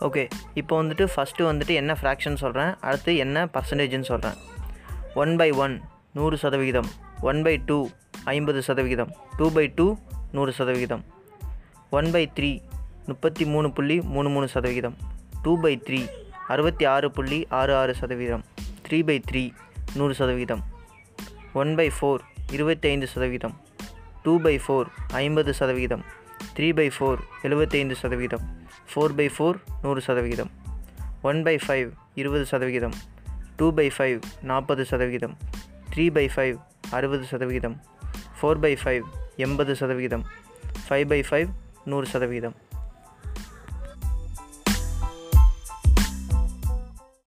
Okay இப்போ வந்துட்டு first வந்துட்டு என்ன ஃப்ராக்ஷன் சொல்கிறேன் அடுத்து என்ன பர்சன்டேஜ்னு சொல்கிறேன் ஒன் பை ஒன் நூறு சதவிகிதம். ஒன் பை டூ ஐம்பது சதவிகிதம். டூ பை டூ நூறு சதவிகிதம். ஒன் பை த்ரீ முப்பத்தி மூணு புள்ளி மூணு மூணு சதவிகிதம். டூ பை த்ரீ அறுபத்தி ஆறு புள்ளி ஆறு ஆறு சதவீதம் த்ரீ பை த்ரீ நூறு சதவீதம் ஒன் பை ஃபோர் இருபத்தைந்து சதவீதம் டூ பை ஃபோர் ஐம்பது சதவிகிதம். த்ரீ பை ஃபோர் எழுபத்தைந்து சதவிகிதம் ஃபோர் பை ஃபோர் நூறு சதவிகிதம் ஒன் பை ஃபைவ் இருபது சதவிகிதம் டூ பை ஃபைவ் நாற்பது சதவிகிதம் த்ரீ பை ஃபைவ் அறுபது சதவிகிதம் ஃபோர் பை ஃபைவ் எண்பது சதவிகிதம் ஃபைவ் பை ஃபைவ் நூறு சதவிகிதம்